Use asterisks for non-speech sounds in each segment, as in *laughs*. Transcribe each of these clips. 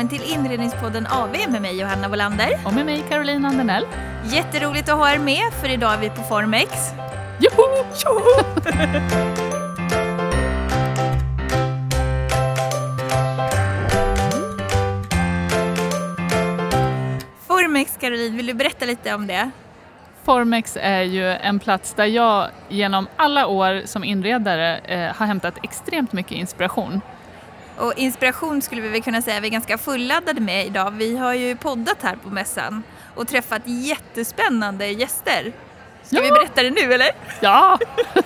välkommen till Inredningspodden AV med mig Johanna Wolander. Och med mig Caroline Andernell. Jätteroligt att ha er med för idag är vi på Formex. Joho! Joho! *laughs* Formex Caroline, vill du berätta lite om det? Formex är ju en plats där jag genom alla år som inredare eh, har hämtat extremt mycket inspiration. Och inspiration skulle vi väl kunna säga vi är ganska fulladdade med idag. Vi har ju poddat här på mässan och träffat jättespännande gäster. Ska Ja. vi berätta det nu eller? Ja!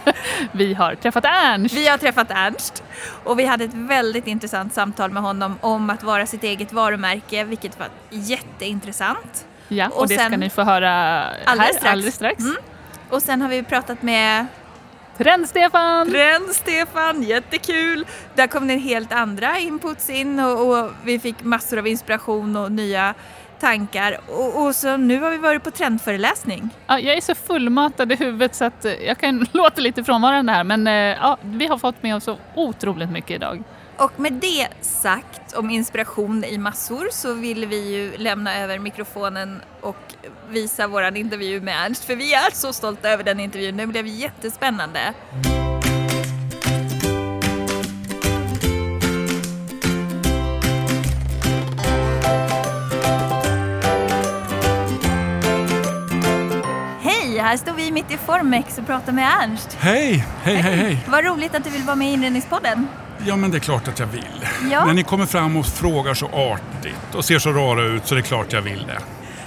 *laughs* vi har träffat Ernst. Vi har träffat Ernst och vi hade ett väldigt intressant samtal med honom om att vara sitt eget varumärke, vilket var jätteintressant. Ja, och, och det sen- ska ni få höra Alldeles här strax. alldeles strax. Mm. Och sen har vi pratat med Trend-Stefan! Ren Stefan, jättekul! Där kom det helt andra inputs in och, och vi fick massor av inspiration och nya tankar. Och, och så nu har vi varit på trendföreläsning. Ja, jag är så fullmatad i huvudet så att eh, jag kan *laughs* låta lite frånvarande här men eh, ja, vi har fått med oss så otroligt mycket idag. Och med det sagt om inspiration i massor så vill vi ju lämna över mikrofonen och visa våran intervju med Ernst. För vi är så stolta över den intervjun. Den blev jättespännande. Här står vi mitt i Formex och pratar med Ernst. Hej, hej, hej, hej. Vad roligt att du vill vara med i Inredningspodden. Ja, men det är klart att jag vill. Ja. När ni kommer fram och frågar så artigt och ser så rara ut så är det klart jag vill det.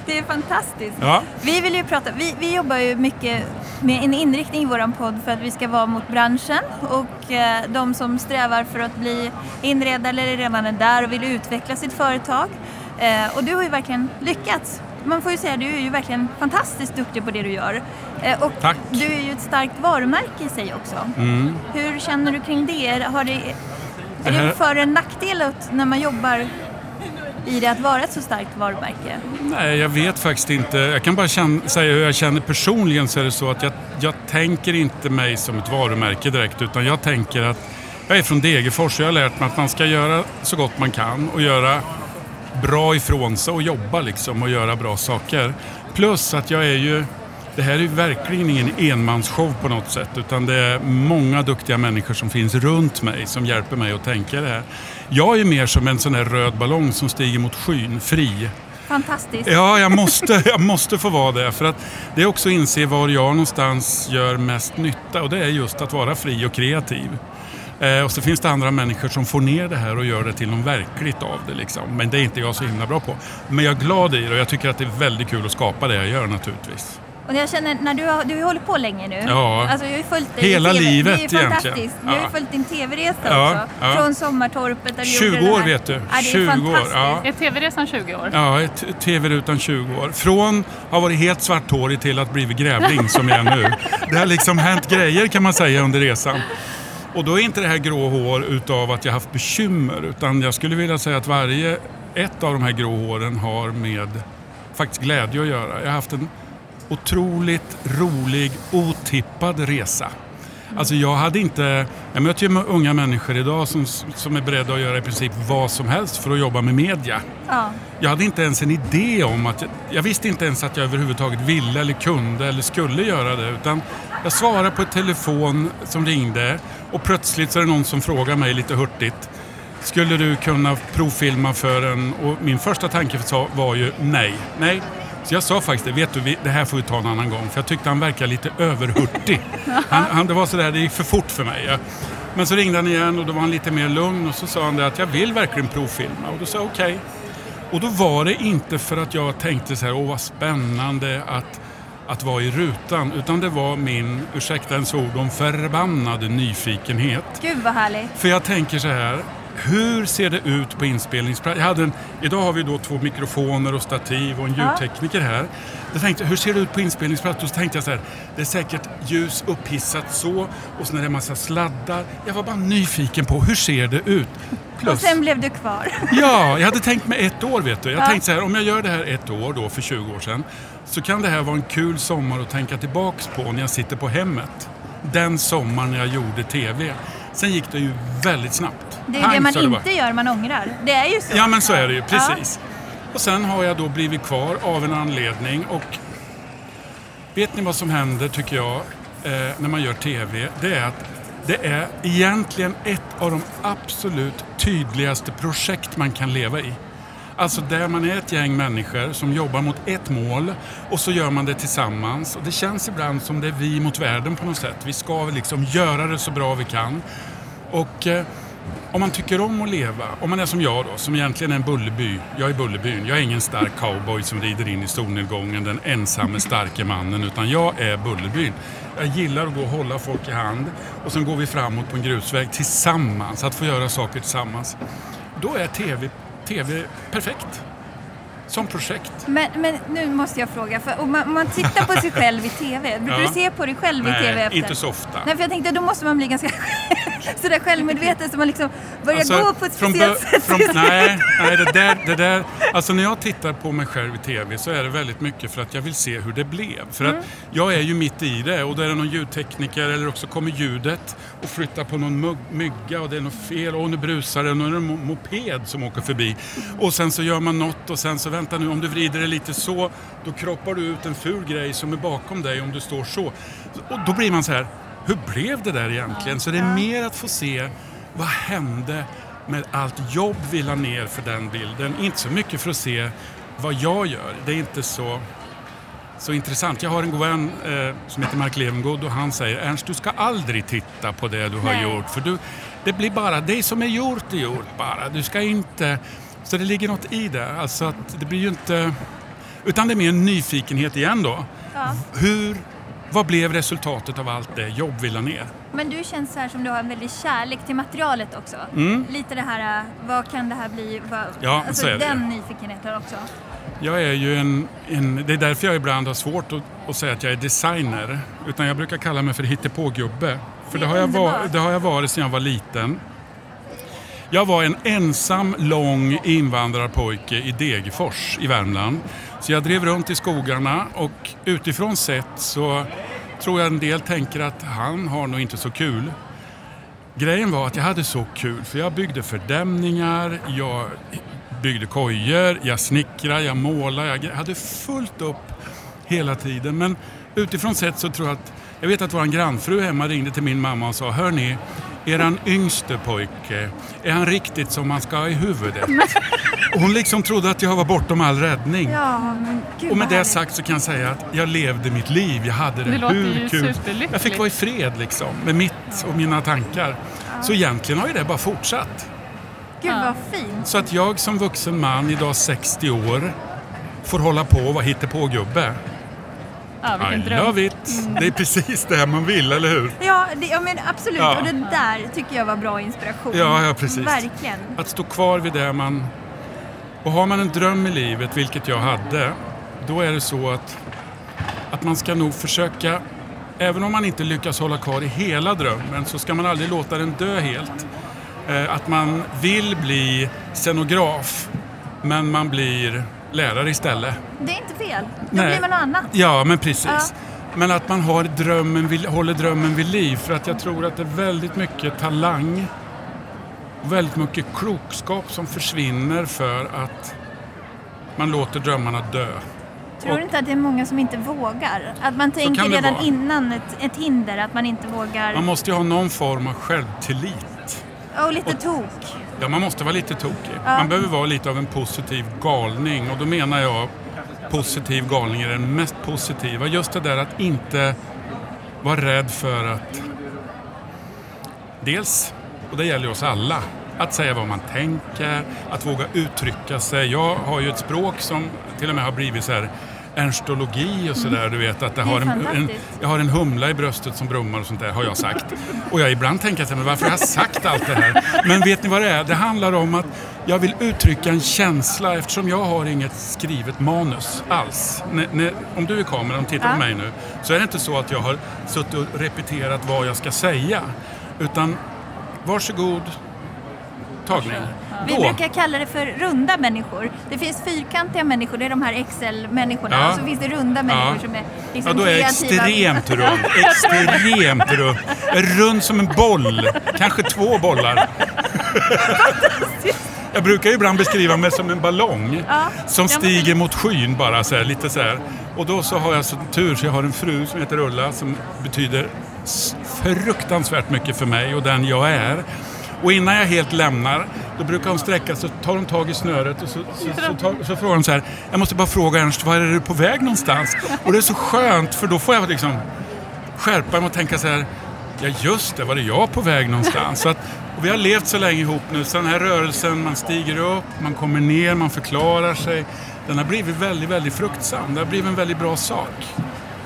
Det är fantastiskt. Ja, Vi vill ju prata, vi, vi jobbar ju mycket med en inriktning i våran podd för att vi ska vara mot branschen och eh, de som strävar för att bli inredare eller redan är där och vill utveckla sitt företag. Eh, och du har ju verkligen lyckats. Man får ju säga, du är ju verkligen fantastiskt duktig på det du gör. Eh, och Tack. du är ju ett starkt varumärke i sig också. mm. Hur känner du kring det? Har det är Det här- för en nackdel när man jobbar i det att vara ett så starkt varumärke? Nej, jag vet faktiskt inte. Jag kan bara känna, säga hur jag känner personligen så är det så att jag, jag tänker inte mig som ett varumärke direkt utan jag tänker att jag är från Degerfors och jag har lärt mig att man ska göra så gott man kan och göra bra ifrån sig och jobba liksom och göra bra saker. Plus att jag är ju, det här är ju verkligen ingen enmansshow på något sätt utan det är många duktiga människor som finns runt mig som hjälper mig att tänka det här. Jag är mer som en sån här röd ballong som stiger mot skyn, fri. Fantastiskt. Ja, jag måste, *laughs* jag måste få vara det. För att det är också att inse var jag någonstans gör mest nytta och det är just att vara fri och kreativ. Eh, och så finns det andra människor som får ner det här och gör det till något verkligt av det. Liksom. Men det är inte jag så himla bra på. Men jag är glad i det och jag tycker att det är väldigt kul att skapa det jag gör naturligtvis. Och jag känner, när du har, du har hållit på länge nu. Ja. Alltså jag har ju följt dig Hela TV. livet Det är ju fantastiskt. egentligen. Jag har ju Ja. följt din TV-resa Ja, också. ja. Från Sommartorpet där du 20 gjorde år vet du. Ja, det är 20 år, fantastiskt. ja. Är TV-resan 20 år? Ja, ett tv-rutan 20 år. Från att ha varit helt svarthårig till att blivit grävling som jag är nu. Det har liksom hänt grejer kan man säga under resan. Och då är inte det här grå hår utav att jag haft bekymmer utan jag skulle vilja säga att varje ett av de här grå håren har med faktiskt glädje att göra. Jag har haft en otroligt rolig, otippad resa. Alltså jag hade inte, jag möter ju unga människor idag som, som är beredda att göra i princip vad som helst för att jobba med media. Ja. Jag hade inte ens en idé om att... Jag, jag visste inte ens att jag överhuvudtaget ville eller kunde eller skulle göra det. Utan jag svarade på ett telefon som ringde och plötsligt så är det någon som frågar mig lite hurtigt. Skulle du kunna provfilma för en... Och min första tanke var ju nej. Nej. Så jag sa faktiskt det, vet du, det här får vi ta en annan gång. För jag tyckte han verkade lite överhurtig. *laughs* Han, han, det var sådär, det gick för fort för mig. Men så ringde han igen och då var han lite mer lugn och så sa han det att jag vill verkligen provfilma. Och då sa jag okej. Och då var det inte för att jag tänkte så här, åh vad spännande att, att vara i rutan. Utan det var min, ursäkta ens ord, om förbannade nyfikenhet. Gud vad härligt. För jag tänker så här, hur ser det ut på inspelningsplats? Jag hade en, idag har vi då två mikrofoner och stativ och en ljudtekniker här. Jag tänkte, hur ser det ut på inspelningsplats? Då tänkte jag så här, det är säkert ljus upphissat så och sen är det en massa sladdar. Jag var bara nyfiken på, hur ser det ut? Och sen blev du kvar. *laughs* Ja, jag hade tänkt mig ett år vet du. Jag Ja. tänkte så här, om jag gör det här ett år då för 20 år sedan så kan det här vara en kul sommar att tänka tillbaks på när jag sitter på hemmet. Den sommaren när jag gjorde TV. Sen gick det ju väldigt snabbt. Det är ju Pang, det man bara. inte gör man ångrar. Det är ju så. Ja, men så är det ju. Precis. Och sen har jag då blivit kvar av en anledning och vet ni vad som händer tycker jag eh, när man gör TV? Det är att det är egentligen ett av de absolut tydligaste projekt man kan leva i. Alltså där man är ett gäng människor som jobbar mot ett mål och så gör man det tillsammans. Och det känns ibland som det är vi mot världen på något sätt. Vi ska liksom göra det så bra vi kan. Och eh, om man tycker om att leva, om man är som jag då, som egentligen är en Bullerby. Jag är Bullerbyn. Jag är ingen stark cowboy som rider in i solnedgången, den ensamme starke mannen, utan jag är Bullerbyn. Jag gillar att gå och hålla folk i hand och sen går vi framåt på en grusväg tillsammans, att få göra saker tillsammans. Då är TV, TV perfekt. Som projekt. Men, men nu måste jag fråga, för om man, om man tittar på sig själv i TV, *laughs* brukar Ja. du se på dig själv i TV Nej, efter? inte så ofta. Nej, för jag tänkte då måste man bli ganska *laughs* sådär självmedveten så man liksom börjar Alltså, gå på ett speciellt sätt. Från, *laughs* nej, nej det, där, det där... Alltså när jag tittar på mig själv i TV så är det väldigt mycket för att jag vill se hur det blev. För Mm. att jag är ju mitt i det och då är det någon ljudtekniker eller också kommer ljudet och flyttar på någon mygga och det är något fel och nu brusar det och nu är det en mo- moped som åker förbi. Och sen så gör man något och sen så vänta nu om du vrider det lite så då kroppar du ut en ful grej som är bakom dig om du står så. Och då blir man så här, hur blev det där egentligen? Så det är mer att få se vad hände med allt jobb vi la ner för den bilden. Inte så mycket för att se vad jag gör. Det är inte så, så intressant. Jag har en god vän eh, som heter Mark Levengood och han säger Ernst, du ska aldrig titta på det du har Nej. gjort. För du, det blir bara, det som är gjort är gjort bara. Du ska inte... Så det ligger något i det. Alltså att det blir ju inte... Utan det är mer en nyfikenhet igen då. Ja. Hur, vad blev resultatet av allt det jobb vi la ner? Men du känns så här som du har en väldig kärlek till materialet också. Lite det här, äh, vad kan det här bli? Vad, Mm. Ja, alltså så är det. den nyfikenheten också. Jag är ju en, en, det är därför jag ibland har svårt att, att säga att jag är designer. Utan jag brukar kalla mig för hittepågubbe. För Det det har, jag var, det har jag varit sedan jag var liten. Jag var en ensam lång invandrarpojke i Degerfors i Värmland. Så jag drev runt i skogarna och utifrån sett så tror jag en del tänker att han har nog inte så kul. Grejen var att jag hade så kul för jag byggde fördämningar, jag byggde kojor, jag snickrade, jag målade, jag hade fullt upp hela tiden. Men utifrån sett så tror jag att, jag vet att vår grannfru hemma ringde till min mamma och sa Hörni, eran yngste pojke, är han riktigt som man ska ha i huvudet? Och hon liksom trodde att jag var bortom all räddning. Ja, men gud Och med det sagt så kan jag säga att jag levde mitt liv. Jag hade det, Det hur kul. Jag fick vara i fred liksom med mitt och mina tankar. Så egentligen har ju det bara fortsatt. Gud vad fint. Så att jag som vuxen man, idag 60 år, får hålla på och vara hittepågubbe. Ja, I dröm. love it! Det är precis det man vill, eller hur? Ja, det, ja men absolut. Ja. Och det där tycker jag var bra inspiration. Ja, ja, precis. Verkligen. Att stå kvar vid det man... Och har man en dröm i livet, vilket jag hade, då är det så att, att man ska nog försöka, även om man inte lyckas hålla kvar i hela drömmen, så ska man aldrig låta den dö helt. Eh, att man vill bli scenograf, men man blir lärare istället. Det är inte fel. Då Nej. blir man något annat. Ja, men precis. Ja. Men att man har drömmen, håller drömmen vid liv. För att jag tror att det är väldigt mycket talang och väldigt mycket klokskap som försvinner för att man låter drömmarna dö. Tror du inte att det är många som inte vågar? Att man tänker redan vara. innan ett, ett hinder, att man inte vågar. Man måste ju ha någon form av självtillit. Och lite tok. Ja, man måste vara lite tokig. Ja. Man behöver vara lite av en positiv galning och då menar jag positiv galning är den mest positiva. Just det där att inte vara rädd för att dels, och det gäller oss alla, att säga vad man tänker, att våga uttrycka sig. Jag har ju ett språk som till och med har blivit så här ernstologi och sådär. Du vet att är har en, en, jag har en humla i bröstet som brummar och sånt där har jag sagt. Och jag ibland tänker jag här, men varför har jag sagt allt det här? Men vet ni vad det är? Det handlar om att jag vill uttrycka en känsla eftersom jag har inget skrivet manus alls. När, när, om du är kameran och tittar Ja. på mig nu så är det inte så att jag har suttit och repeterat vad jag ska säga. Utan varsågod, tagning. Vi Då. brukar kalla det för runda människor. Det finns fyrkantiga människor, det är de här Excel-människorna. Ja. Och så finns det runda människor Ja. som är Ja, liksom då är jag extremt rund. *laughs* Extremt rund. Rund som en boll. Kanske två bollar. Jag brukar ibland beskriva mig som en ballong Ja. som Ja, stiger mot skyn bara så här, lite så här. Och då så har jag så tur så jag har en fru som heter Ulla som betyder fruktansvärt mycket för mig och den jag är. Och innan jag helt lämnar, då brukar hon sträcka sig, så tar hon tag i snöret och så, så, så, tar, så frågar hon så här, jag måste bara fråga Ernst, var är du på väg någonstans? Och det är så skönt för då får jag liksom skärpa mig och tänka så här, ja just det, var är jag på väg någonstans? Så att, och vi har levt så länge ihop nu, så den här rörelsen, man stiger upp, man kommer ner, man förklarar sig. Den har blivit väldigt, väldigt fruktsam. Det har blivit en väldigt bra sak.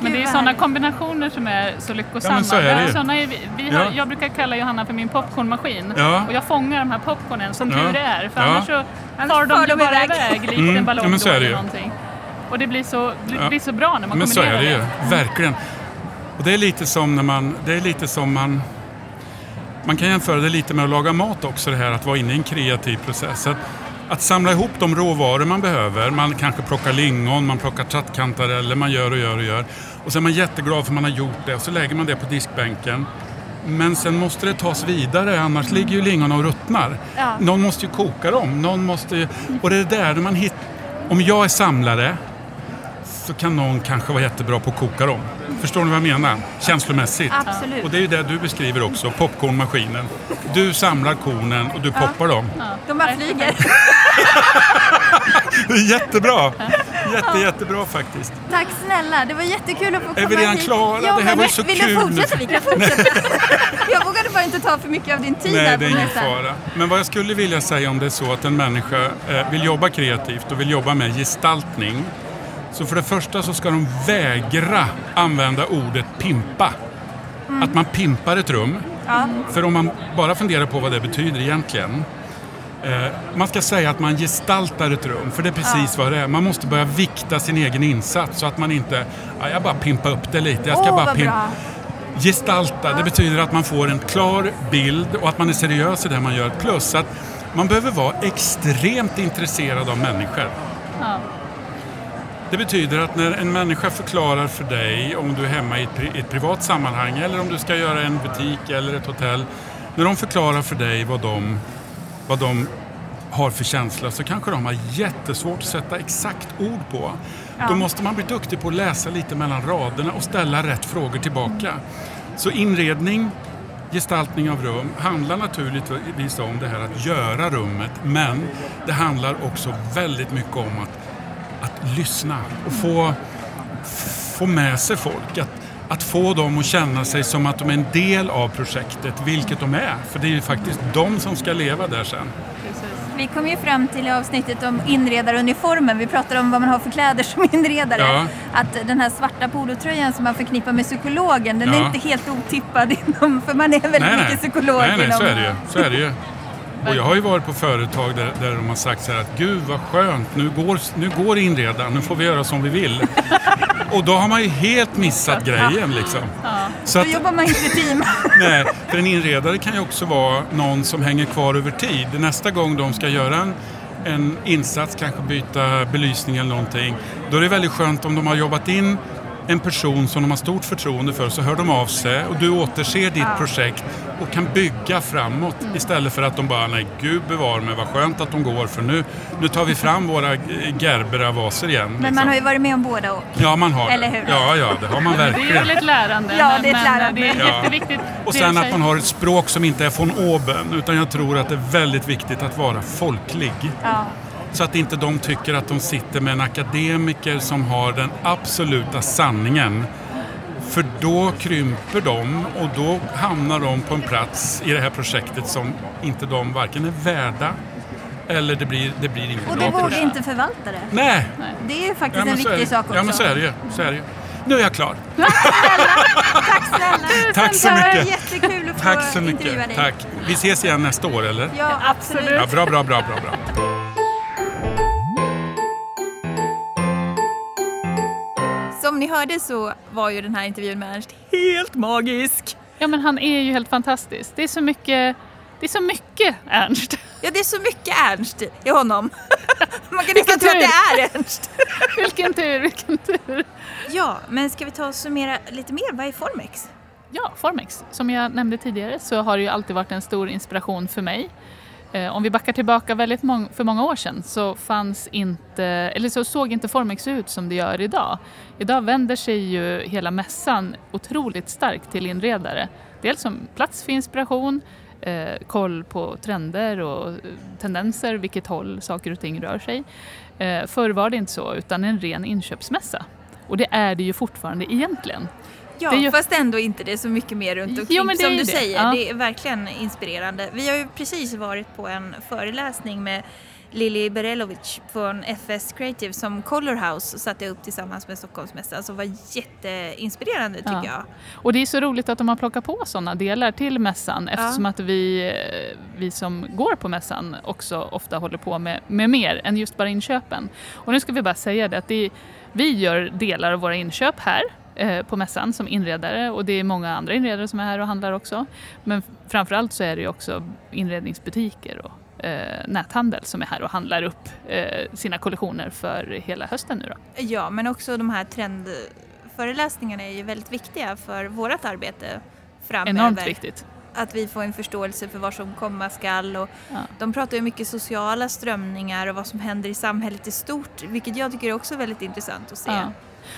Men det är sådana kombinationer som är så lyckosamma. Ja, så är det såna i- vi har, Ja. Jag brukar kalla Johanna för min popcornmaskin. Ja. Och jag fångar de här popcornen som Ja. tur är. För Ja. annars så far de de bara iväg. likt Mm, en ballong ja, men så då är det eller någonting. Och det blir så, det Ja. blir så bra när man Men så är kombinerar det ju, verkligen. Och det är lite som när man, det är lite som man, man kan jämföra det lite med att laga mat också det här att vara inne i en kreativ process. Att, att samla ihop de råvaror man behöver, man kanske plockar lingon, man plockar trattkantareller, man gör och gör och gör. Och så är man jätteglad för man har gjort det och så lägger man det på diskbänken. Men sen måste det tas vidare, annars ligger ju lingonen och ruttnar. Ja. Någon måste ju koka dem, någon måste ju... Och det är där man hittar... Om jag är samlare så kan någon kanske vara jättebra på att koka dem. Förstår ni vad jag menar? Känslomässigt. Absolut. Och det är ju det du beskriver också, popcornmaskinen. Du samlar kornen och du poppar dem. De bara flyger. *laughs* Jättebra! *laughs* Jätte, jättebra faktiskt. Tack snälla, det var jättekul att få komma vi redan hit. klara? Ja, Det här men var så vill kul. du fortsätta? Vi kan fortsätta. *laughs* jag vågade bara inte ta för mycket av din tid Nej, här det är ingen fara. Men vad jag skulle vilja säga om det är så att en människa eh, vill jobba kreativt och vill jobba med gestaltning. Så för det första så ska de vägra använda ordet pimpa. Att man pimpar ett rum. Ja. För om man bara funderar på vad det betyder egentligen. Eh, man ska säga att man gestaltar ett rum, för det är precis vad det är. Man måste börja vikta sin egen insats så att man inte, ja, jag bara pimpar upp det lite. Jag ska Åh, bara vad pim- bra. Gestalta, det betyder att man får en klar bild och att man är seriös i det man gör. Plus att man behöver vara extremt intresserad av människor. Ja. Det betyder att när en människa förklarar för dig om du är hemma i ett, pri- ett privat sammanhang eller om du ska göra en butik eller ett hotell. När de förklarar för dig vad de, vad de har för känsla så kanske de har jättesvårt att sätta exakt ord på. Då måste man bli duktig på att läsa lite mellan raderna och ställa rätt frågor tillbaka. Så inredning, gestaltning av rum handlar naturligtvis om det här att göra rummet men det handlar också väldigt mycket om att att lyssna och få, få med sig folk. Att, att få dem att känna sig som att de är en del av projektet, vilket de är. För det är ju faktiskt de som ska leva där sen. Vi kom ju fram till avsnittet om inredaruniformen. Vi pratade om vad man har för kläder som inredare. Ja. Att den här svarta polotröjan som man förknippar med psykologen, den är Ja. inte helt otippad inom, för man är väldigt mycket psykolog nej, nej inom... så är det ju. Så är det ju. Och jag har ju varit på företag där, där de har sagt så här att gud vad skönt, nu går, nu går inredaren, nu får vi göra som vi vill. *laughs* Och då har man ju helt missat grejen liksom. Så Då att, jobbar man inte i team. *laughs* Nej, för en inredare kan ju också vara någon som hänger kvar över tid. Nästa gång de ska göra en, en insats, kanske byta belysning eller någonting, då är det väldigt skönt om de har jobbat in en person som de har stort förtroende för, så hör de av sig och du återser ditt projekt och kan bygga framåt istället för att de bara, nej gud bevar mig, vad skönt att de går för nu, nu tar vi fram våra Gerbera-vaser igen. Men liksom. man har ju varit med om båda och. Ja, man har Eller det. hur? Ja, ja, det har man *laughs* Det är verkligen. väl ett lärande. Ja, det är ett men lärande. det är Ja. jätteviktigt. Och sen att man har ett språk som inte är från oben, utan jag tror att det är väldigt viktigt att vara folklig. Ja. Så att inte de tycker att de sitter med en akademiker som har den absoluta sanningen. För då krymper de och då hamnar de på en plats i det här projektet som inte de varken är värda eller det blir, det blir inget Och du vågar inte förvalta det. Nej! Det är ju faktiskt Ja, en viktig det. sak också. Ja men så är det ju. Så är det ju. Nu är jag klar. *laughs* Tack snälla. Tack så Det mycket. jättekul att få Tack så mycket. dig. Tack. Vi ses igen nästa år eller? Ja, absolut. Ja, bra, bra, bra, bra, bra. Ni hörde så var ju den här intervjun med Ernst helt magisk. Ja, men han är ju helt fantastisk. Det är så mycket Det är så mycket Ernst. Ja, det är så mycket Ernst i honom. *laughs* Man kan nästan tro att det är Ernst. *laughs* vilken tur, vilken tur. Ja, men ska vi ta och summera lite mer? Vad är Formex? Ja, Formex. Som jag nämnde tidigare så har det ju alltid varit en stor inspiration för mig. Eh, om vi backar tillbaka väldigt mång för många år sedan så fanns inte, eller så såg inte Formex ut som det gör idag. Idag vänder sig ju hela mässan otroligt starkt till inredare. Dels som plats för inspiration, eh, koll på trender och eh, tendenser, vilket håll saker och ting rör sig. Eh, förr var det inte så, utan en ren inköpsmässa. Och det är det ju fortfarande egentligen. Ja, Det ju- fast ändå inte det är så mycket mer runt omkring. Jo, men det som du det. säger, Ja. det är verkligen inspirerande. Vi har ju precis varit på en föreläsning med Lili Berelovic från FS Creative som Color House satte upp tillsammans med Stockholmsmässan som var jätteinspirerande tycker Ja. jag. Och det är så roligt att de har plockat på sådana delar till mässan eftersom att vi, eh, vi som går på mässan också ofta håller på med, med mer än just bara inköpen. Och nu ska vi bara säga det att det är, vi gör delar av våra inköp här på mässan som inredare och det är många andra inredare som är här och handlar också. Men framförallt så är det ju också inredningsbutiker och eh, näthandel som är här och handlar upp eh, sina kollektioner för hela hösten nu då. Ja, men också de här trendföreläsningarna är ju väldigt viktiga för vårt arbete framöver. Enormt viktigt. Att vi får en förståelse för vad som komma skall och Ja. de pratar ju mycket sociala strömningar och vad som händer i samhället i stort, vilket jag tycker är också väldigt intressant att se. Ja.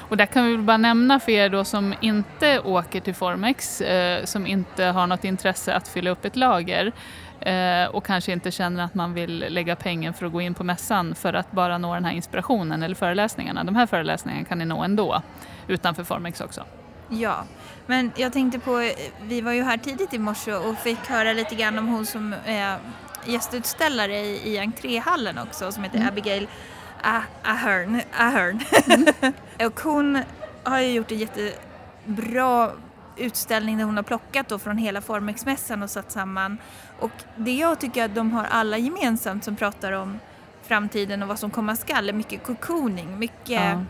Och där kan vi bara nämna för er då som inte åker till Formex, eh, som inte har något intresse att fylla upp ett lager eh, och kanske inte känner att man vill lägga pengar för att gå in på mässan för att bara nå den här inspirationen eller föreläsningarna. De här föreläsningarna kan ni nå ändå utanför Formex också. Ja, men jag tänkte på, vi var ju här tidigt i morse och fick höra lite grann om hon som är gästutställare i, i entréhallen också som heter Abigail Ah- Ahern. Ahern. *laughs* och hon har ju gjort en jättebra utställning där hon har plockat då från hela Formex-mässan och satt samman. Och det jag tycker att de har alla gemensamt som pratar om framtiden och vad som komma skall är mycket cocooning, mycket Ja.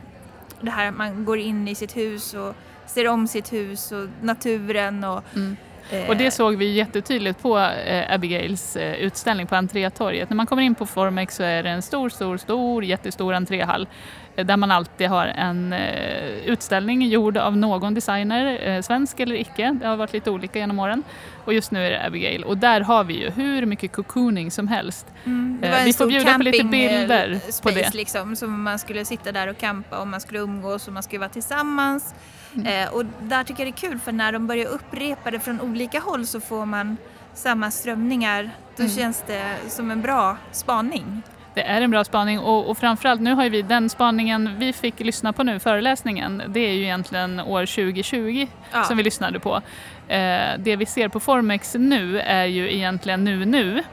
det här att man går in i sitt hus och ser om sitt hus och naturen och... Mm. Eh. Och det såg vi jättetydligt på eh, Abigails eh, utställning på entrétorget. När man kommer in på Formex så är det en stor, stor, stor, jättestor entréhall där man alltid har en eh, utställning gjord av någon designer, eh, svensk eller icke. Det har varit lite olika genom åren. Och just nu är det Abigail. Och där har vi ju hur mycket cocooning som helst. Mm, Eh, vi får bjuda på lite bilder på det. liksom, som man skulle sitta där och campa och man skulle umgås och man skulle vara tillsammans. Mm. Och där tycker jag det är kul för när de börjar upprepa det från olika håll så får man samma strömningar. Då Mm. känns det som en bra spaning. Det är en bra spaning och, och framförallt nu har vi den spaningen vi fick lyssna på nu, föreläsningen, det är ju egentligen år 2020 Ja. som vi lyssnade på. Eh, det vi ser på Formex nu är ju egentligen nu nu,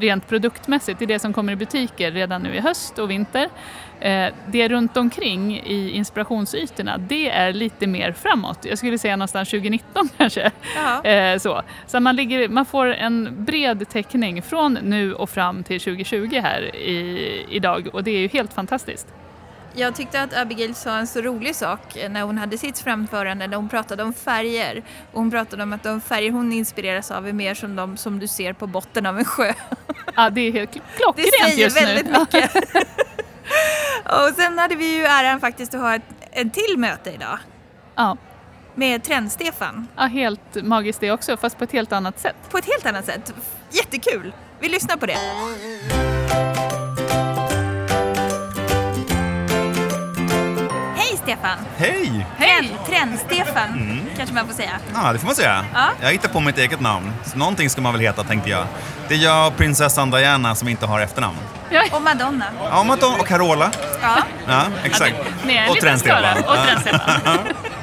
rent produktmässigt, det är det som kommer i butiker redan nu i höst och vinter. Eh, det runt omkring i inspirationsytorna, det är lite mer framåt. Jag skulle säga någonstans *laughs* 2019 kanske. Ja. Eh, så så man, ligger, man får en bred täckning från nu och fram till 2020 här i, idag och det är ju helt fantastiskt. Jag tyckte att Abigail sa en så rolig sak när hon hade sitt framförande när hon pratade om färger. Och hon pratade om att de färger hon inspireras av är mer som de som du ser på botten av en sjö. Ja, det är helt kl- *laughs* Det klockrent säger just nu. väldigt mycket. *laughs* *laughs* och sen hade vi ju äran faktiskt att ha ett, en till möte idag Ja, med Trend-Stefan ja, helt magiskt det också, fast på ett helt annat sätt. på ett helt annat sätt. Jättekul! Vi lyssnar på det. Hej Stefan! Hej! Trend, Trend-Stefan kanske man får säga. Ja, det får man säga. Ja. Jag hittar på mitt eget namn. Så någonting ska man väl heta, tänkte jag. Det är jag och prinsessan Diana som inte har efternamn. Och Madonna. Ja, Madonna och Carola. Ja. Ja, exakt. Ja, och skara. Och Trendstefan. *laughs* Ja,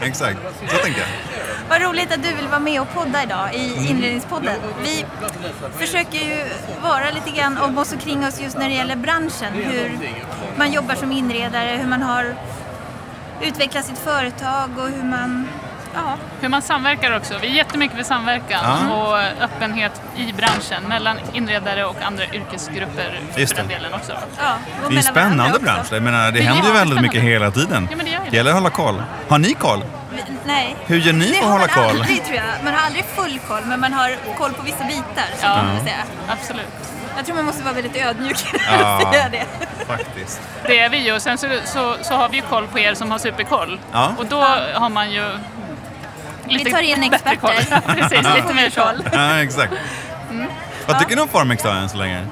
exakt. Så tänkte jag. Vad roligt att du vill vara med och podda idag i Inredningspodden. Vi försöker ju vara lite grann om oss och kring oss just när det gäller branschen. Hur man jobbar som inredare, hur man har utvecklat sitt företag och hur man... Ja, Hur man samverkar också. Vi är jättemycket för samverkan Ja. och öppenhet i branschen mellan inredare och andra yrkesgrupper Just för den det. delen också. ja, Det är en spännande bransch. Jag menar, det Det händer ju väldigt mycket hela tiden. Ja, men det gör ju Det gäller att hålla koll. Har ni koll? Vi- Nej. Hur gör ni Det för att hålla man koll? aldrig tror jag. Man har aldrig full koll, men man har koll på vissa bitar. Så Ja. kan man säga. Absolut. Jag tror man måste vara väldigt ödmjuk *laughs* Ja. för att säga det. Faktiskt. Det är vi ju sen så, så, så har vi ju koll på er som har superkoll. Ja. Och då har man ju lite Vi tar in experter. *laughs* Precis, lite mer koll. Ja, exakt. Mm. Vad tycker ni om Formex då än så länge?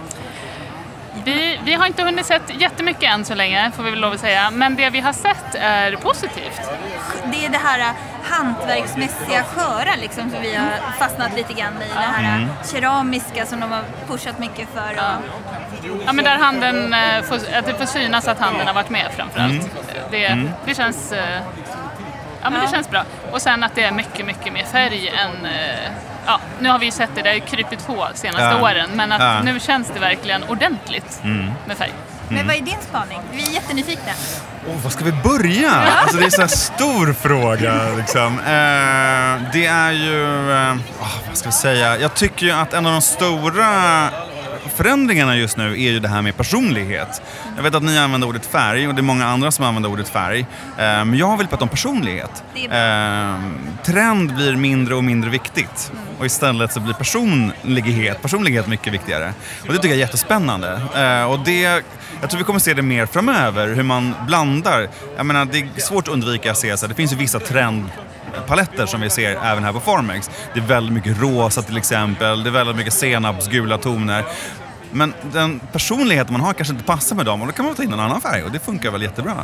Vi, vi har inte hunnit sett jättemycket än så länge, får vi väl lov att säga. Men det vi har sett är positivt. Det är det här äh, hantverksmässiga sköra liksom, som vi har fastnat lite grann i. Det här Mm. äh, keramiska som de har pushat mycket för. Och, Ja, men där handen, får, att det får synas att handen har varit med framförallt. Mm. Det, det känns... Ja, men det känns bra. Och sen att det är mycket, mycket mer färg än... eh, Ja, nu har vi ju sett det, det har ju krypit på senaste Ja. åren, men att Ja. nu känns det verkligen ordentligt med färg. Men vad är din spaning? Vi är jättenyfikna. Oh, var ska vi börja? Alltså det är en sån här stor fråga. Liksom. Eh, det är ju, eh, ah, vad ska vi säga? Jag tycker ju att en av de stora förändringarna just nu är ju det här med personlighet. Jag vet att ni använder ordet färg och det är många andra som använder ordet färg. Eh, men jag vill prata om personlighet. Eh, trend blir mindre och mindre viktigt. Och istället så blir personlighet, personlighet mycket viktigare. Och det tycker jag är jättespännande. Eh, och det, jag tror vi kommer se det mer framöver, hur man blandar. Jag menar, det är svårt att undvika att se så det finns ju vissa trendpaletter som vi ser även här på Formex. Det är väldigt mycket rosa till exempel, det är väldigt mycket senapsgula toner. Men den personligheten man har kanske inte passar med dem och då kan man ta in en annan färg och det funkar väl jättebra.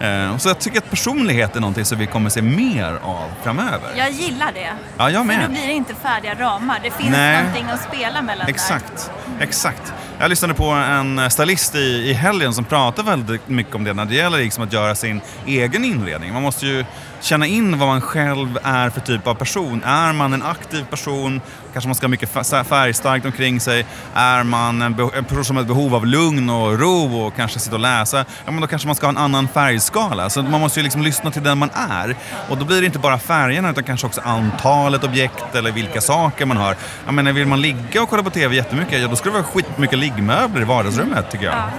Eh, så jag tycker att personlighet är någonting som vi kommer se mer av framöver. Jag gillar det. Ja, jag För då med. blir det inte färdiga ramar. Det finns Nej. någonting att spela mellan Exakt, exakt. Jag lyssnade på en stylist i, i helgen som pratar väldigt mycket om det när det gäller liksom att göra sin egen inredning. Man måste ju känna in vad man själv är för typ av person. Är man en aktiv person, kanske man ska ha mycket färgstarkt omkring sig. Är man en, en person som har ett behov av lugn och ro och kanske sitta och läsa, ja men då kanske man ska ha en annan färgskala. Så man måste ju liksom lyssna till den man är. Och då blir det inte bara färgerna utan kanske också antalet objekt eller vilka saker man har. Jag menar, vill man ligga och kolla på TV jättemycket, ja då ska det vara skitmycket liggmöbler i vardagsrummet tycker jag. Ja.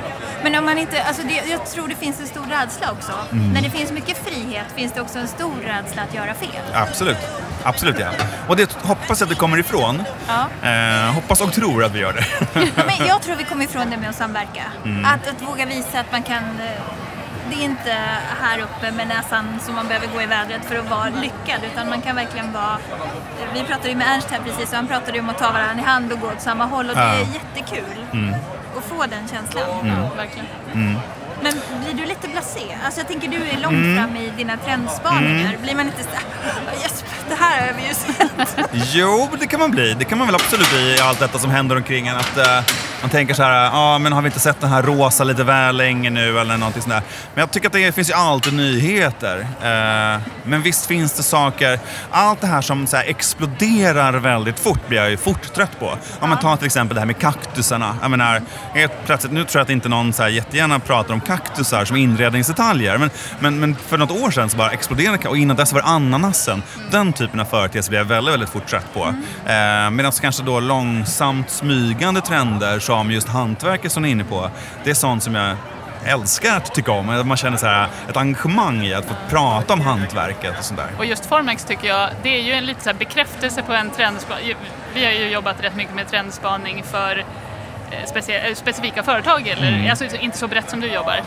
Men om man inte, alltså det, jag tror det finns en stor rädsla också. Mm. När det finns mycket frihet finns det också en stor rädsla att göra fel. Absolut. Absolut ja. Och det hoppas jag att vi kommer ifrån. Ja. Eh, hoppas och tror att vi gör det. *laughs* Men jag tror vi kommer ifrån det med att samverka. Mm. Att, att våga visa att man kan eh, det är inte här uppe med näsan som man behöver gå i vädret för att vara lyckad utan man kan verkligen vara Vi pratade ju med Ernst här precis och han pratade ju om att ta varandra i hand och gå åt samma håll och det är jättekul att få den känslan. Verkligen. Men blir du lite blasé? Alltså jag tänker du är långt Mm. fram i dina trendspaningar. Blir man inte så *laughs* "Ah, yes, det här har vi ju sett. Jo, det kan man bli. Det kan man väl absolut bli i allt detta som händer omkring en. Att, eh, man tänker så här, ja men har vi inte sett den här rosa lite väl länge nu eller någonting sånt där. Men jag tycker att det finns ju alltid nyheter. Eh, men visst finns det saker, allt det här som så här, exploderar väldigt fort blir jag ju fort trött på. Om man tar till exempel det här med kaktusarna. Jag menar, helt plötsligt, nu tror jag att inte någon så här, jättegärna pratar om kaktusar som inredningsdetaljer. Men, men, men för något år sedan så bara exploderade och innan dess var det ananasen. Den typen av företeelser blir jag väldigt, väldigt fort trött på. Eh, Medan kanske då långsamt smygande trender som just hantverket som ni är inne på, det är sånt som jag älskar att tycka om. Man känner så här, ett engagemang i att få prata om hantverket och sånt där. Och just Formex tycker jag, det är ju en lite så bekräftelse på en trendspaning. Vi har ju jobbat rätt mycket med trendspaning för eh, eh, specifika företag, eller Mm. alltså inte så brett som du jobbar.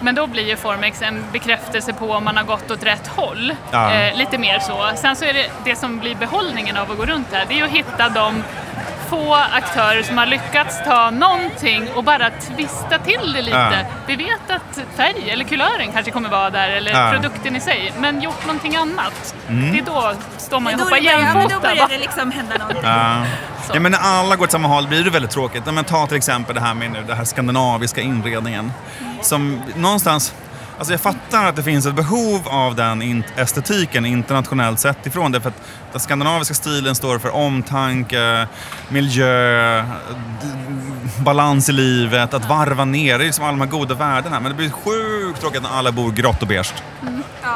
Men då blir ju Formex en bekräftelse på om man har gått åt rätt håll. Ja. Eh, lite mer så. Sen så är det det som blir behållningen av att gå runt här, det är ju att hitta de få aktörer som har lyckats ta någonting och bara twista till det lite. Ja. Vi vet att färg eller kulören kanske kommer vara där eller Ja. produkten i sig, men gjort någonting annat. Det är då står man och hoppar men då jämfota. börjar det liksom hända någonting. Ja. ja, men när alla går åt samma håll blir det väldigt tråkigt. Ja, Men ta till exempel det här med nu, den här skandinaviska inredningen. Som någonstans, alltså jag fattar att det finns ett behov av den estetiken internationellt sett ifrån det. För att den skandinaviska stilen står för omtanke, miljö, balans i livet, att varva ner. Det är liksom alla de här goda värdena. Men det blir sjukt tråkigt när alla bor grått och beige.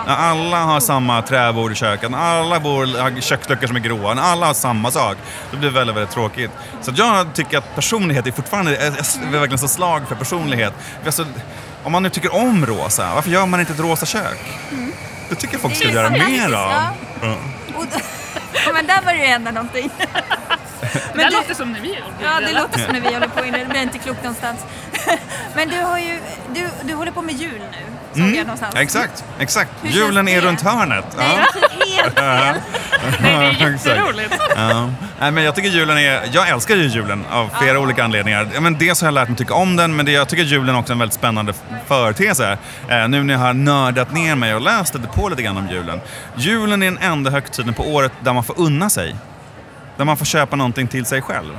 När alla har samma träbord i köket, när alla bor, har köksluckor som är gråa, när alla har samma sak. Då blir det väldigt, väldigt tråkigt. Så jag tycker att personlighet är fortfarande, jag är verkligen så slag för personlighet. För Alltså, om man nu tycker om rosa, varför gör man inte ett rosa kök? Det tycker jag folk Det ska göra mer av. ja. Men där börjar det hända någonting. *laughs* det där du- låter som när vi Ja, det låter som när vi håller på. Det blir inte klokt någonstans. *laughs* Men du har ju, du, du håller på med jul nu, såg jag någonstans. Mm. Exakt, exakt. Hur Julen är det? runt hörnet. Nej, Ja. helt *laughs* fel. Nej, det är jätteroligt. Ja. Nej, men jag tycker julen är... Jag älskar ju julen av flera olika anledningar. Ja, men dels har jag lärt mig tycka om den, men det, jag tycker julen också är en väldigt spännande företeelse. Eh, nu när jag har nördat ner mig och läst lite på lite grann om julen. Julen är den enda högtiden på året där man får unna sig. Där man får köpa någonting till sig själv.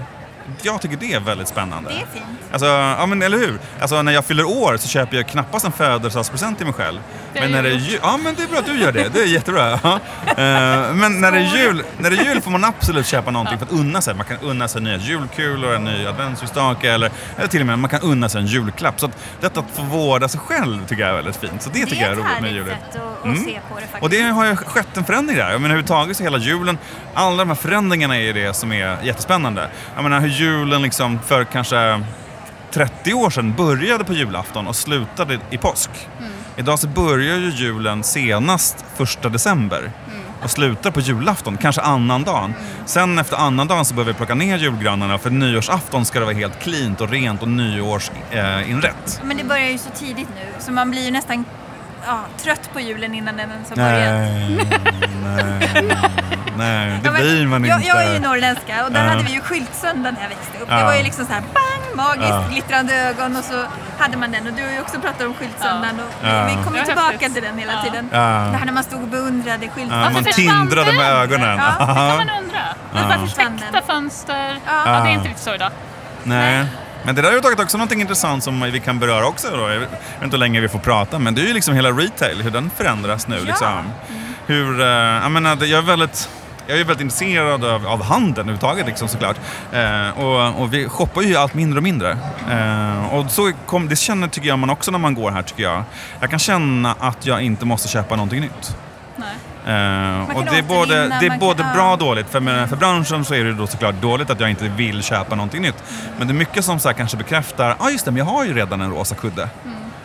Jag tycker det är väldigt spännande. Det är fint. Alltså, ja men eller hur? Alltså när jag fyller år så köper jag knappast en födelsedagspresent till mig själv. Det men när det är jul, ja men det är bra att du gör det, det är jättebra. Ja. Eh, men när det, är jul, när det är jul får man absolut köpa någonting för att unna sig. Man kan unna sig nya julkulor, en ny adventsljusstake eller, eller till och med man kan unna sig en julklapp. Så att detta att få vårda sig själv tycker jag är väldigt fint. Så det, tycker jag är ett roligt med härligt julen. sätt att, att Mm. se på det faktiskt. Och det har ju skett en förändring där. Jag menar överhuvudtaget så hela julen, alla de här förändringarna är det som är jättespännande. Jag menar hur julen liksom för kanske 30 år sedan började på julafton och slutade i påsk. Idag så börjar ju julen senast första december och slutar på julafton, kanske annandagen. Sen efter annandagen så börjar vi plocka ner julgranarna för nyårsafton ska det vara helt cleant och rent och nyårsinrätt. Men det börjar ju så tidigt nu, så man blir ju nästan ja, trött på julen innan den ens har börjat. Nej, nej, nej, det blir man jag, inte. Jag är ju norrländska och där Ja. hade vi ju skyltsöndag när jag växte upp. Det var ju liksom så här bang, magiskt, Ja. glittrande ögon och så hade man den. Och du har ju också pratat om skyltsöndagen och Ja. vi kommer tillbaka till den hela tiden. Ja. Det här när man stod och beundrade Ja, skyltsöndagen. man tindrade med ögonen. Ja, Det kan man undra. Ja. varför Försvann täckta fönster? Ja. Ja, det är inte riktigt så idag. Nej. Men det där har ju tagit också något intressant som vi kan beröra också. Då. Jag vet inte hur länge vi får prata, men det är ju liksom hela retail, hur den förändras nu. Ja. Liksom. Hur, eh, jag, menar, jag är väldigt... Jag är väldigt intresserad av, av handeln överhuvudtaget liksom, såklart. Eh, och, och vi shoppar ju allt mindre och mindre. Eh, och så kom, det känner tycker jag man också när man går här tycker jag. Jag kan känna att jag inte måste köpa någonting nytt. Nej. Kan och det är både, det är både kan- bra och dåligt. För, med, för branschen så är det då såklart dåligt att jag inte vill köpa någonting nytt. Men det är mycket som så kanske bekräftar, ja ah, just det, men jag har ju redan en rosa kudde.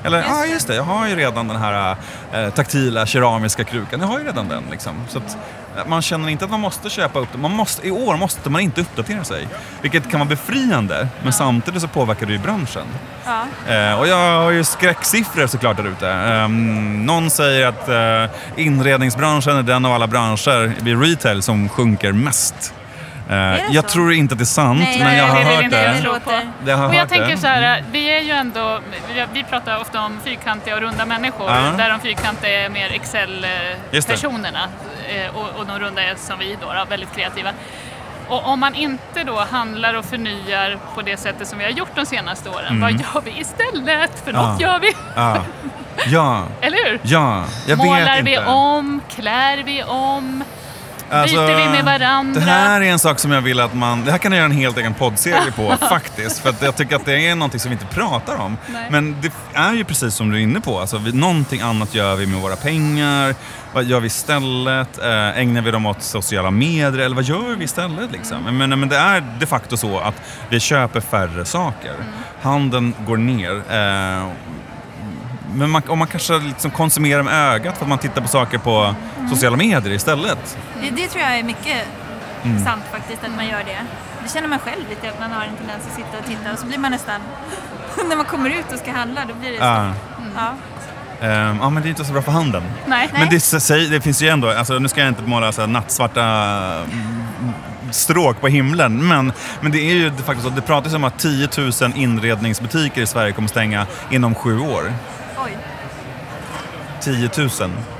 Eller, ja ah, just det, jag har ju redan den här eh, taktila keramiska krukan. Jag har ju redan den liksom. Så att, eh, man känner inte att man måste köpa upp det. Man måste, I år måste man inte uppdatera sig. Vilket kan vara befriande, men samtidigt så påverkar det ju branschen. Ja. Eh, och jag har ju skräcksiffror såklart där ute. Um, någon säger att eh, inredningsbranschen är den av alla branscher vid retail som sjunker mest. Eh, jag så? tror inte att det är sant, Nej, men jag har hört inte. det. Det. Jag har Och jag hört tänker det. så här, vi är ju ändå, vi- vi pratar ofta om fyrkantiga och runda människor, Ja. där de fyrkantiga är mer. Excel-personerna eh, och, och de runda är som vi då, väldigt kreativa. Och om man inte då handlar och förnyar på det sättet som vi har gjort de senaste åren, vad gör vi istället? För något Mm. Ja. gör vi, Ja, ja, *laughs* eller hur? ja. Jag Målar vet vi inte. om, klär vi om, Alltså, byter vi med varandra? Det här är en sak som jag vill att man... Det här kan jag göra en helt egen poddserie på *laughs* faktiskt. För att jag tycker att det är någonting som vi inte pratar om. Nej. Men det är ju precis som du är inne på. Alltså, vi, någonting annat gör vi med våra pengar. Vad gör vi istället? Eh, ägnar vi dem åt sociala medier? Eller vad gör vi istället? Liksom? Mm. Men, men det är de facto så att vi köper färre saker. Mm. Handeln går ner. Eh, men man, om man kanske liksom konsumerar med ögat för att man tittar på saker på Mm. sociala medier istället. Det, det tror jag är mycket Mm. sant faktiskt, att man gör det. Det känner man själv lite, att man har en tendens att sitta och titta och så blir man nästan... *laughs* när man kommer ut och ska handla, då blir det så. Ja. Ja. Ehm, ja, men det är inte så bra för handeln. Nej. Men det, det finns ju ändå, alltså, nu ska jag inte måla så här nattsvarta mm, stråk på himlen, men, men det är ju facto så det pratas om att 10 000 inredningsbutiker i Sverige kommer stänga inom sju år. 10 000.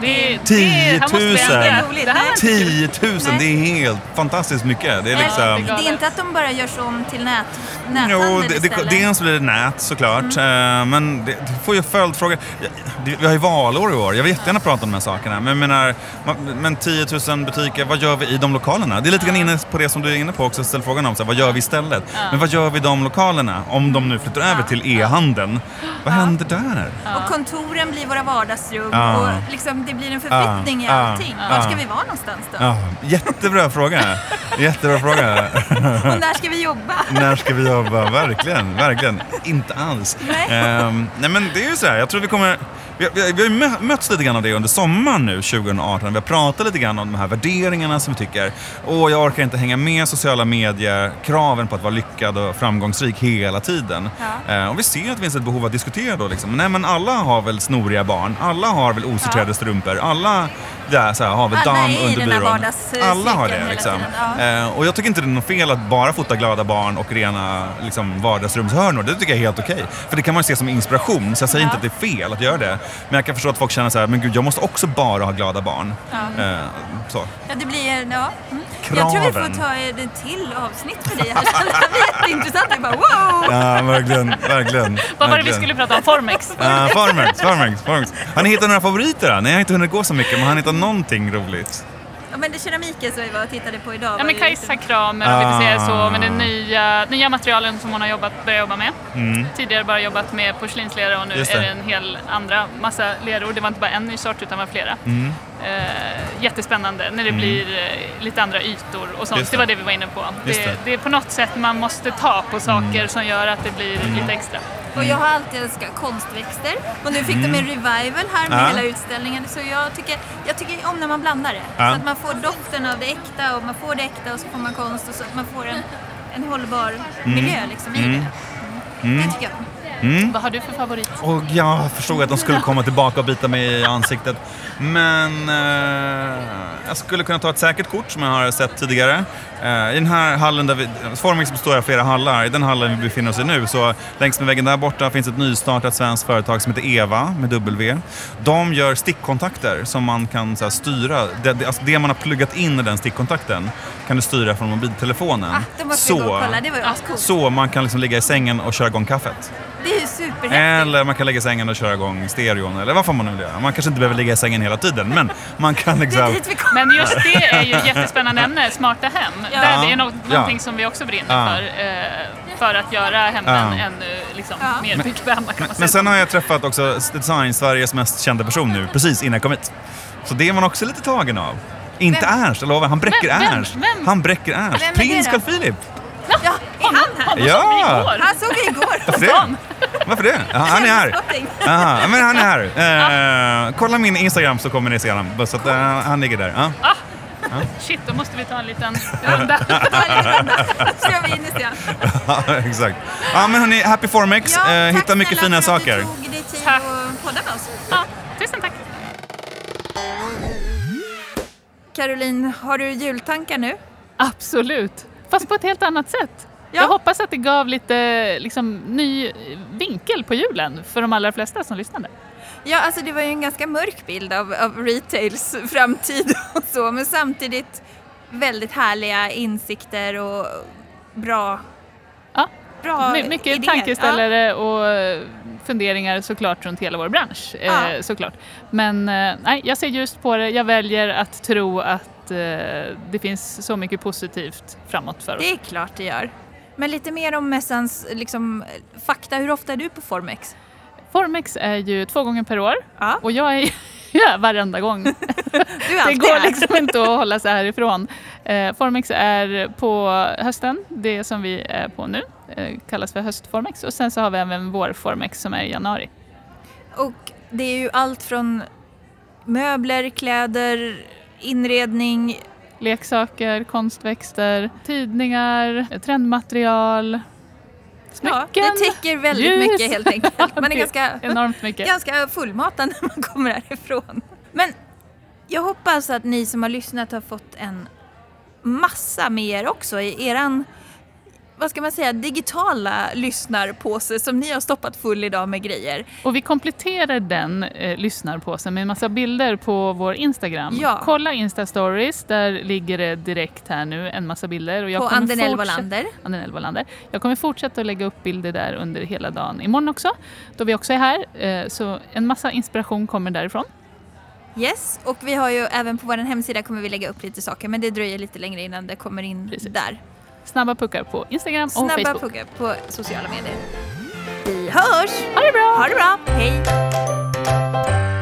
Det, 10 000. Det, här måste vi ändra. Det är roligt. Det här var inte kul. 10 000, Nej. det är helt fantastiskt mycket. Det är liksom... Det är inte att de bara görs om till nät, Jo, näthandel det, det, istället? dels blir det nät såklart, Mm. eh, men det, det får ju följdfrågor. Vi har ju valår i år, jag vill jättegärna prata om de här sakerna. Men, menar, men 10 000 butiker, vad gör vi i de lokalerna? Det är lite grann inne på det som du är inne på också, ställ frågan om så här, vad gör vi istället? Men vad gör vi i de lokalerna? Om de nu flyttar över till e-handeln, vad händer där? Och kontoren blir våra vardagsrum Ja. och liksom, det blir en förflyttning i Ja. allting. Ja. Var ska vi vara någonstans då? Ja, jättebra fråga. Jättebra fråga. Och när ska vi jobba? När ska vi jobba? Verkligen, verkligen. Inte alls. Nej. Ehm, nej men det är ju så här, jag tror vi kommer... Vi, vi, vi har ju mö- mötts lite grann av det under sommaren nu 2018. Vi har pratat lite grann om de här värderingarna som vi tycker. Åh, jag orkar inte hänga med sociala medier, kraven på att vara lyckad och framgångsrik hela tiden. Ja. Eh, och vi ser att det finns ett behov att diskutera då liksom. Nej men alla har väl snoriga barn, alla har väl osorterade Ja. strumpor, alla där, så här, har väl Alla damm är i under byrån. Alla har det liksom. tiden, ja. Eh, och jag tycker inte det är något fel att bara fota glada barn och rena liksom, vardagsrumshörnor. Det tycker jag är helt okej. För det kan man ju se som inspiration. Så jag säger Ja. inte att det är fel att göra det. Men jag kan förstå att folk känner så här, men gud jag måste också bara ha glada barn. Ja. Eh, så. Ja, det blir, ja. Mm. Jag tror vi Kraven. får ta ett till avsnitt med dig här. Det blir jätteintressant. Vi bara wow! Ja, verkligen. verkligen Vad var det vi skulle prata om? Formex? Uh, Farmex, Farmex, Farmex. Har ni hittat några favoriter då? Nej, jag har inte hunnit gå så mycket, men har ni hittat någonting roligt? Ja, men det keramiken som vi var och tittade på idag Ja, men Kajsa Kramer, om vi får säga så, Ah. med de nya, nya materialen som hon har jobbat, börjat jobba med. Mm. Tidigare bara jobbat med porslinslera och nu är det. det en hel andra massa leror. Det var inte bara en ny sort utan var flera. Mm. Eh, jättespännande när det blir eh, lite andra ytor och sånt. Det. det. var det vi var inne på. Det, det. Mm. det är på något sätt man måste ta på saker som gör att det blir lite extra. Och jag har alltid älskat konstväxter. Och nu fick de en revival här med Ja. hela utställningen. Så jag tycker, jag tycker om när man blandar det. Ja. Så att man får doften av det äkta och man får det äkta och så får man konst och så att man får en, en hållbar miljö liksom i det. Mm. Det tycker jag om. Vad har du för favorit? Och jag förstod att de skulle komma tillbaka och bita mig i ansiktet. Men eh, jag skulle kunna ta ett säkert kort som jag har sett tidigare. Eh, I den här hallen, där vi, Formix består av flera hallar. I den hallen vi befinner oss i nu så längs med väggen där borta finns ett nystartat svenskt företag som heter Eva med W. De gör stickkontakter som man kan så här, styra. Det, det, alltså det man har pluggat in i den stickkontakten kan du styra från mobiltelefonen. Ah, då måste vi gå och kolla. Det var ju ascoolt. så man kan liksom ligga i sängen och köra igång kaffet. Det är ju superhäftigt. Eller man kan lägga i sängen och köra igång stereon eller vad får man nu vill göra. Man kanske inte behöver ligga i sängen hela tiden men man kan liksom... Men just det är ju ett jättespännande ämne, smarta hem. Ja. Det är något, Ja. någonting som vi också brinner Ja. för. Eh, för att göra hemmen Ja. ännu liksom, Ja. mer bekväma kan man säga. Men sen har jag träffat också Design, Sveriges mest kända person nu, precis innan jag kom hit. Så det är man också lite tagen av. Inte Vem? Ernst, jag lovar. Han bräcker Vem? Ernst. Vem? Han bräcker Ernst. Prins? Carl Philip. Ja, är han här? Ja. Han såg vi igår. Varför det? Varför det? Ja, han är här. *laughs* Aha, ja, men han är här. Eh, kolla min Instagram så kommer ni se honom. Så att, eh, han ligger där. Ja. *laughs* Shit, då måste vi ta en liten runda. *laughs* Ska vi in i scen. *laughs* Ja, exakt. Ja, men hörni, Happy Formex. Ja, eh, tack hitta mycket snälla fina för att saker. du tog dig tid Tack. att podda med oss. Ja, tusen tack. Caroline, har du jultankar nu? Absolut. Fast på ett helt annat sätt. Ja. Jag hoppas att det gav lite liksom, ny vinkel på julen för de allra flesta som lyssnade. Ja, alltså det var ju en ganska mörk bild av, av retails framtid och så, men samtidigt väldigt härliga insikter och bra, Ja, bra My- mycket idéer. tankeställare och eh, funderingar såklart runt hela vår bransch. Eh, Ja. såklart. Men eh, nej, jag ser just på det. Jag väljer att tro att eh, det finns så mycket positivt framåt för Ja, oss. det är klart det gör. Men lite mer om mässans liksom, fakta. Hur ofta är du på Formex? Formex är ju två gånger per år Ja, och jag är ja, varenda gång. *laughs* Det går liksom inte att hålla sig härifrån. Eh, Formex är på hösten, det som vi är på nu, eh, kallas för höstformex. Och sen så har vi även vår Formex som är i januari. Och det är ju allt från möbler, kläder, inredning. Leksaker, konstväxter, tidningar, trendmaterial, Ja, smycken. det täcker väldigt ljus. mycket helt enkelt. *laughs* Man är ganska, Enormt mycket. ganska fullmatad när man kommer härifrån. Men jag hoppas att ni som har lyssnat har fått en massa med er också i eran vad ska man säga, digitala lyssnarpåse som ni har stoppat full idag med grejer. Och vi kompletterar den eh, lyssnarpåsen med en massa bilder på vår Instagram. Ja. Kolla Insta-stories, där ligger det direkt här nu en massa bilder. Och jag på fortsätta- Wallander. Andenell Wallander. Jag kommer fortsätta att lägga upp bilder där under hela dagen imorgon också, då vi också är här. Eh, Så en massa inspiration kommer därifrån. Yes, och vi har ju även på vår hemsida kommer vi lägga upp lite saker men det dröjer lite längre innan det kommer in Precis. där. Snabba puckar på Instagram och Snabba Facebook. Snabba puckar på sociala medier. Vi hörs! Ha det bra! Ha det bra! Hej!